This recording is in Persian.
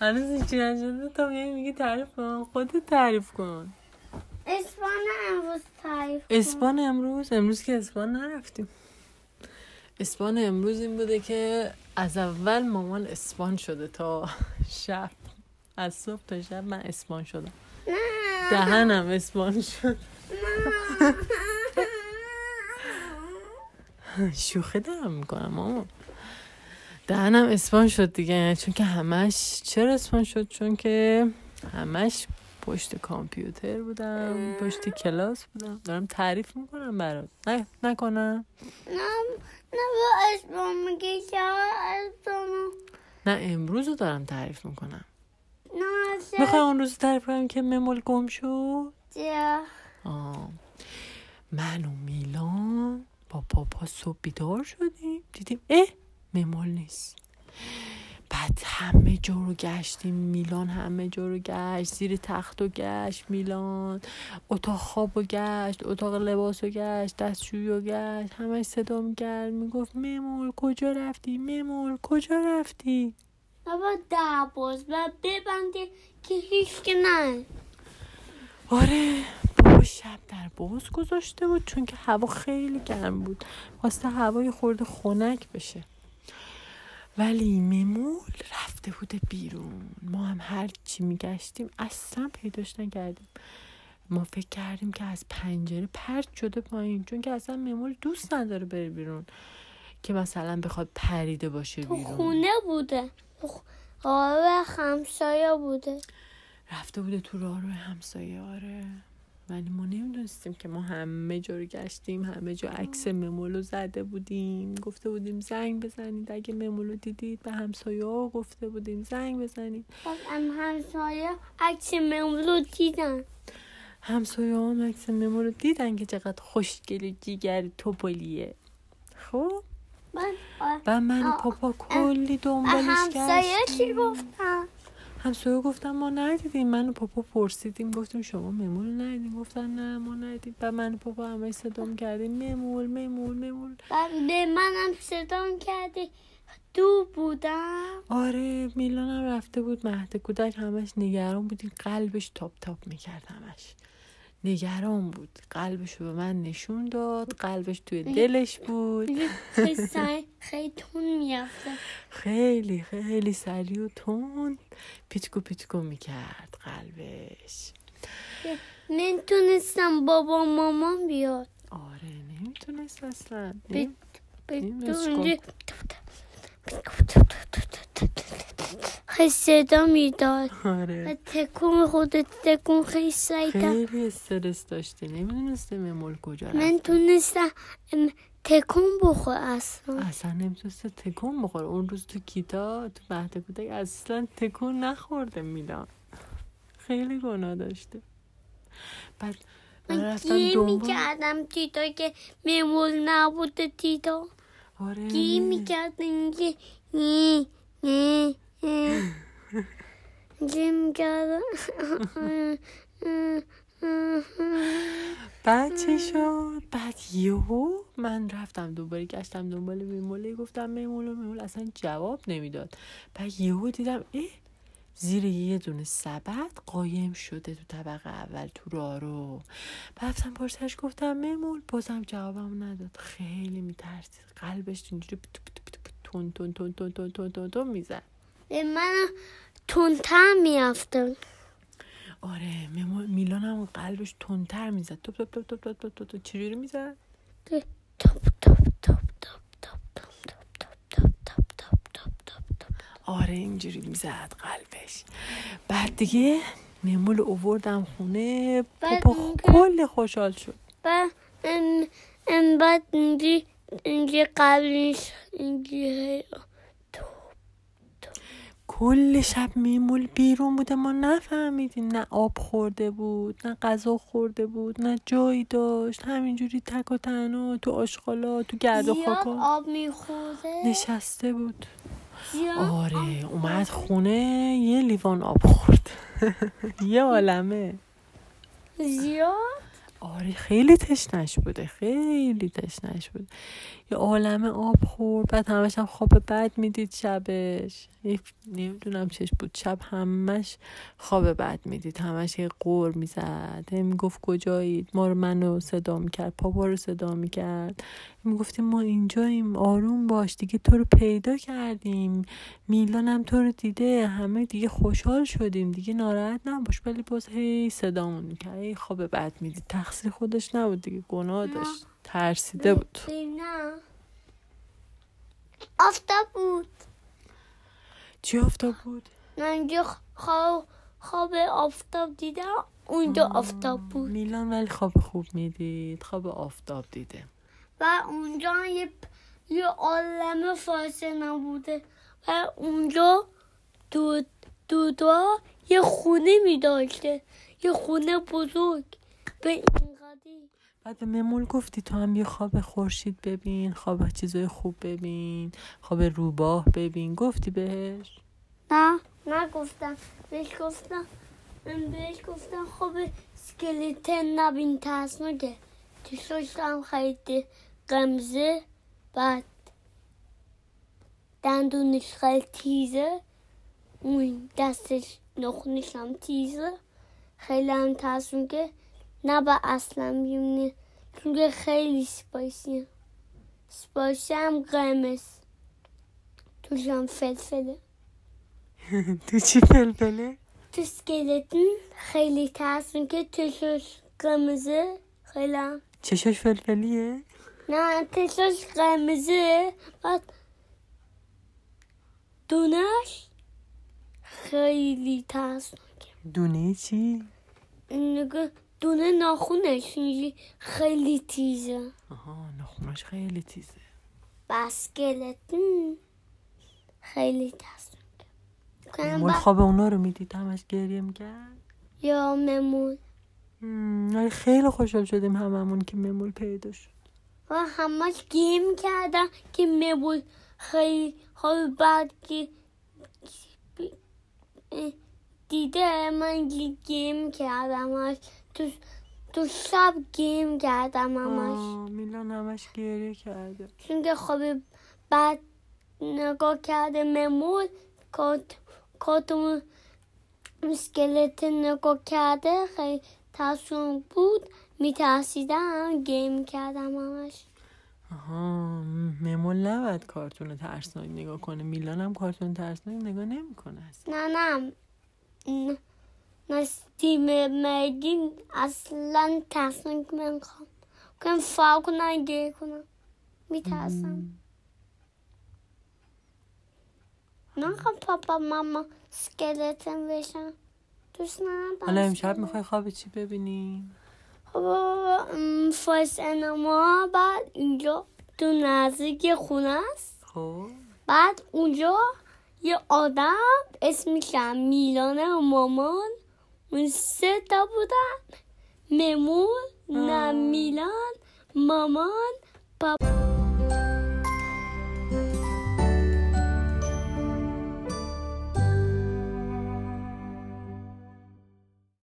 هنوز هیچی نشده. تا میگی تعریف کن. خودت تعریف کن. اسپان امروز تعریف کن. اسپان امروز؟ امروز که اسپان نرفتیم. اسپان امروز این بوده که از اول مامان اسپان شده تا شب. از صبح تا شب من اسپان شدم. نه. دهنم اسپان شد. شوخی دارم می‌کنم ماما دهنم اسپان شد دیگه چون که همش چرا اسپان شد؟ چون که همش پشت کامپیوتر بودم پشت کلاس بودم. دارم تعریف می‌کنم برات. نه نکنم. نه نه با اسپان اسپانو نه امروز رو دارم تعریف می‌کنم. نه می‌خوای اون روز تعریف کنم که ممول گم شد؟ آه. من و میلان با پاپا صبح بیدار شدیم. دیدیم اه ممول نیست. بعد همه جا رو گشتیم. میلان همه جا رو گشت. زیر تخت و گشت میلان. اتاق خواب و گشت. اتاق لباس و گشت. دستشویی و گشت. همه صدا می‌کرد. می‌گفت ممول کجا رفتی؟ ممول کجا رفتی؟ بابا در باز و ببندی که هیچ که نه. آره بابا شب در باز گذاشته بود چون که هوا خیلی گرم بود. خواسته هوای خورده خنک بشه. ولی ممول رفته بوده بیرون. ما هم هر چی میگشتیم اصلا پیداش نکردیم. ما فکر کردیم که از پنجره پرت شده پایین چون که اصلا ممول دوست نداره بره بیرون که مثلا بخواد پریده باشه تو بیرون. خونه بوده. تو آره همسایه بوده. رفته بوده تو راه روی همسایه آره. ولی ما نمی‌دونستیم که ما همه جا رو گشتیم همه جا عکس ممولو زده بودیم. گفته بودیم زنگ بزنید. اگه ممولو دیدید به همسایه ها گفته بودیم زنگ بزنید. هم همسایه عکس مملو دیدن. همسایه ها عکس ممولو دیدن که چقدر خوشگل جیگر توپلیه. خب؟ من و من و آه، پاپا کلی دنبالش همسایه چی گشتیم. گفتن؟ همسایه گفتن ما ندیدیم. من و پاپا پرسیدیم گفتیم شما ممول ندیدیم. گفتن نه ما ندیدیم. و من و پاپا همه صدا کردیم. ممول ممول ممول. بعد به منم صدا کردی. دو بودم. آره میلانم رفته بود مهد کودک. همش نگران بودیم. قلبش تاپ تاپ می‌کرد همش. نگران بود قلبش رو به من نشون داد قلبش توی دلش بود خیلی تون خیلی خیلی سریع و تند پیچکو پیچکو می‌کرد قلبش نمی‌تونستم بابا مامان بیاد آره نمی‌تونست اصلا به- خیلی صدا می‌داد. و آره تکون خودت تکون خیلی کرد خیلی استرس داشته نمی‌دونسته ممول کجا من تونستم تکون بخور اصلا. اصلا نمی‌تونسته تکون بخوره. اون روز تو کیتا تو مهد کودک اصلا تکون نخورده میلان خیلی گناه داشته. بعد من رفتم دنبال. می‌کردم تیتا که میمول نبوده تیتا آره. گیر می‌کردم که نی نی جیمگر بعد چی شد. بعد یهو من رفتم دوباره گشتم دنبال میموله گفتم میمولو میمول. اصلا جواب نمی‌داد. بعد یهو دیدم ای زیر یه دونه سبد قایم شده تو طبقه اول تو رارو رفتم پرسش گفتم میمول. بازم جوابم نداد. خیلی میترسید. قلبش اینجوری تون تون تون تون تون تون تون می‌زد. به من تندتر میافتن آره میلان هم قلبش تندتر می‌زد توپ توپ توپ توپ توپ توپ توپ چجوری می‌زد توپ توپ توپ آره اینجوری می‌زد قلبش بعد دیگه معمول اووردم خونه پاپا کل خوشحال شد بعد ام ام بعد اینجی قبلش اینجا کل شب میمول بیرون بوده. ما نفهمیدیم. نه آب خورده بود نه غذا خورده بود نه جایی داشت. همینجوری تک و تنها تو آشغالا تو گرد و خاکا. آب میخورده؟ نشسته بود. آره اومد خونه یه لیوان آب خورد. یه عالمه. زیاد؟ آره خیلی تشنش بوده خیلی تشنش بود یه عالم آب خورد بعد همش هم خواب بد می‌دید شبش. نمی‌دونم چش بود شب همش خواب بد می‌دید همش یه قور می‌زد. می‌گفت کجایید؟ ما رو منو صدا می‌کرد پاپا رو صدا می‌کرد. می‌گفتیم ما اینجاییم آروم باش دیگه تو رو پیدا کردیم. میلان هم تو رو دیده همه دیگه خوشحال شدیم. دیگه ناراحت نباش ولی باز هی صدامون می‌کرد. هی خواب بد می‌دید. تقصیر خودش نبود دیگه گناه داشت. ترسیده بود. نه. آفتاب بود. چی آفتاب بود؟ من خواب خواب آفتاب دیدم. اونجا آفتاب بود. میلان ولی خواب خوب می‌دید. خواب آفتاب دیده. و اونجا یه یه عالم فاصله بوده و اونجا دو دودا یه خونه می داشته. یه خونه بزرگ. به این قدی بعد ممول گفتی تو هم یه خواب خورشید ببین خواب چیزای خوب ببین خواب روباه ببین. گفتی بهش؟ نه نگفتم. بهش گفتم. من بهش گفتم خوب سکلیتن نبین ترسناکه چشاش هم خیلی قمزه بعد دندونش خیلی تیزه اون دستش نخونش هم تیزه خیلی هم ترسناکه نه با اصلا بیمونه چون خیلی سپایسی سپایسی هم قرمز توش هم فلفله تو چی فلفله؟ تو سکلتن خیلی ترسون که تشش قرمزه خیلی هم چشاش فلفلیه؟ تشش قرمزه. بعد دونش خیلی ترسون دونه چی؟ دونه ناخونش خیلی تیزه. آها نخوناش خیلی تیزه. بسکلتن خیلی ترسون ممول خواب اونا رو می‌دید همش گریه می‌کرد؟ یا ممول. خیلی خوشحال شدیم هممون که ممول پیدا شد. و همش گیم کردم که ممول خیلی حال بعد که دیده من گیم کردم همش تو تو شب گیم کردم همش میلان همش گریه کرده. چون که خواب بعد نگاه کرده ممول کات کاتون اسکلت نگاه کرده خیلی ترسون بود. میترسیدم گیم کردم همش. آها ممول نباید کارتون ترسناک نگاه کنه. میلان هم کارتون ترسناک نگاه نمی‌کنه نه نه. نه نه ستیم مگین اصلا ترسناک نمی‌خوام. کنم فاق کنم گیر کنم. میترسم. نمی‌خوام پاپا ماما سکلتن بشن. دوست ندارم حالا امشب می‌خوای خواب چی ببینی؟ فایس انما بعد اینجا تو نزدیک خونه است. خب. بعد اونجا یه آدم اسمش هم میلانه و مامان. اون سه تا بودن. ممون نه میلان مامان پاپا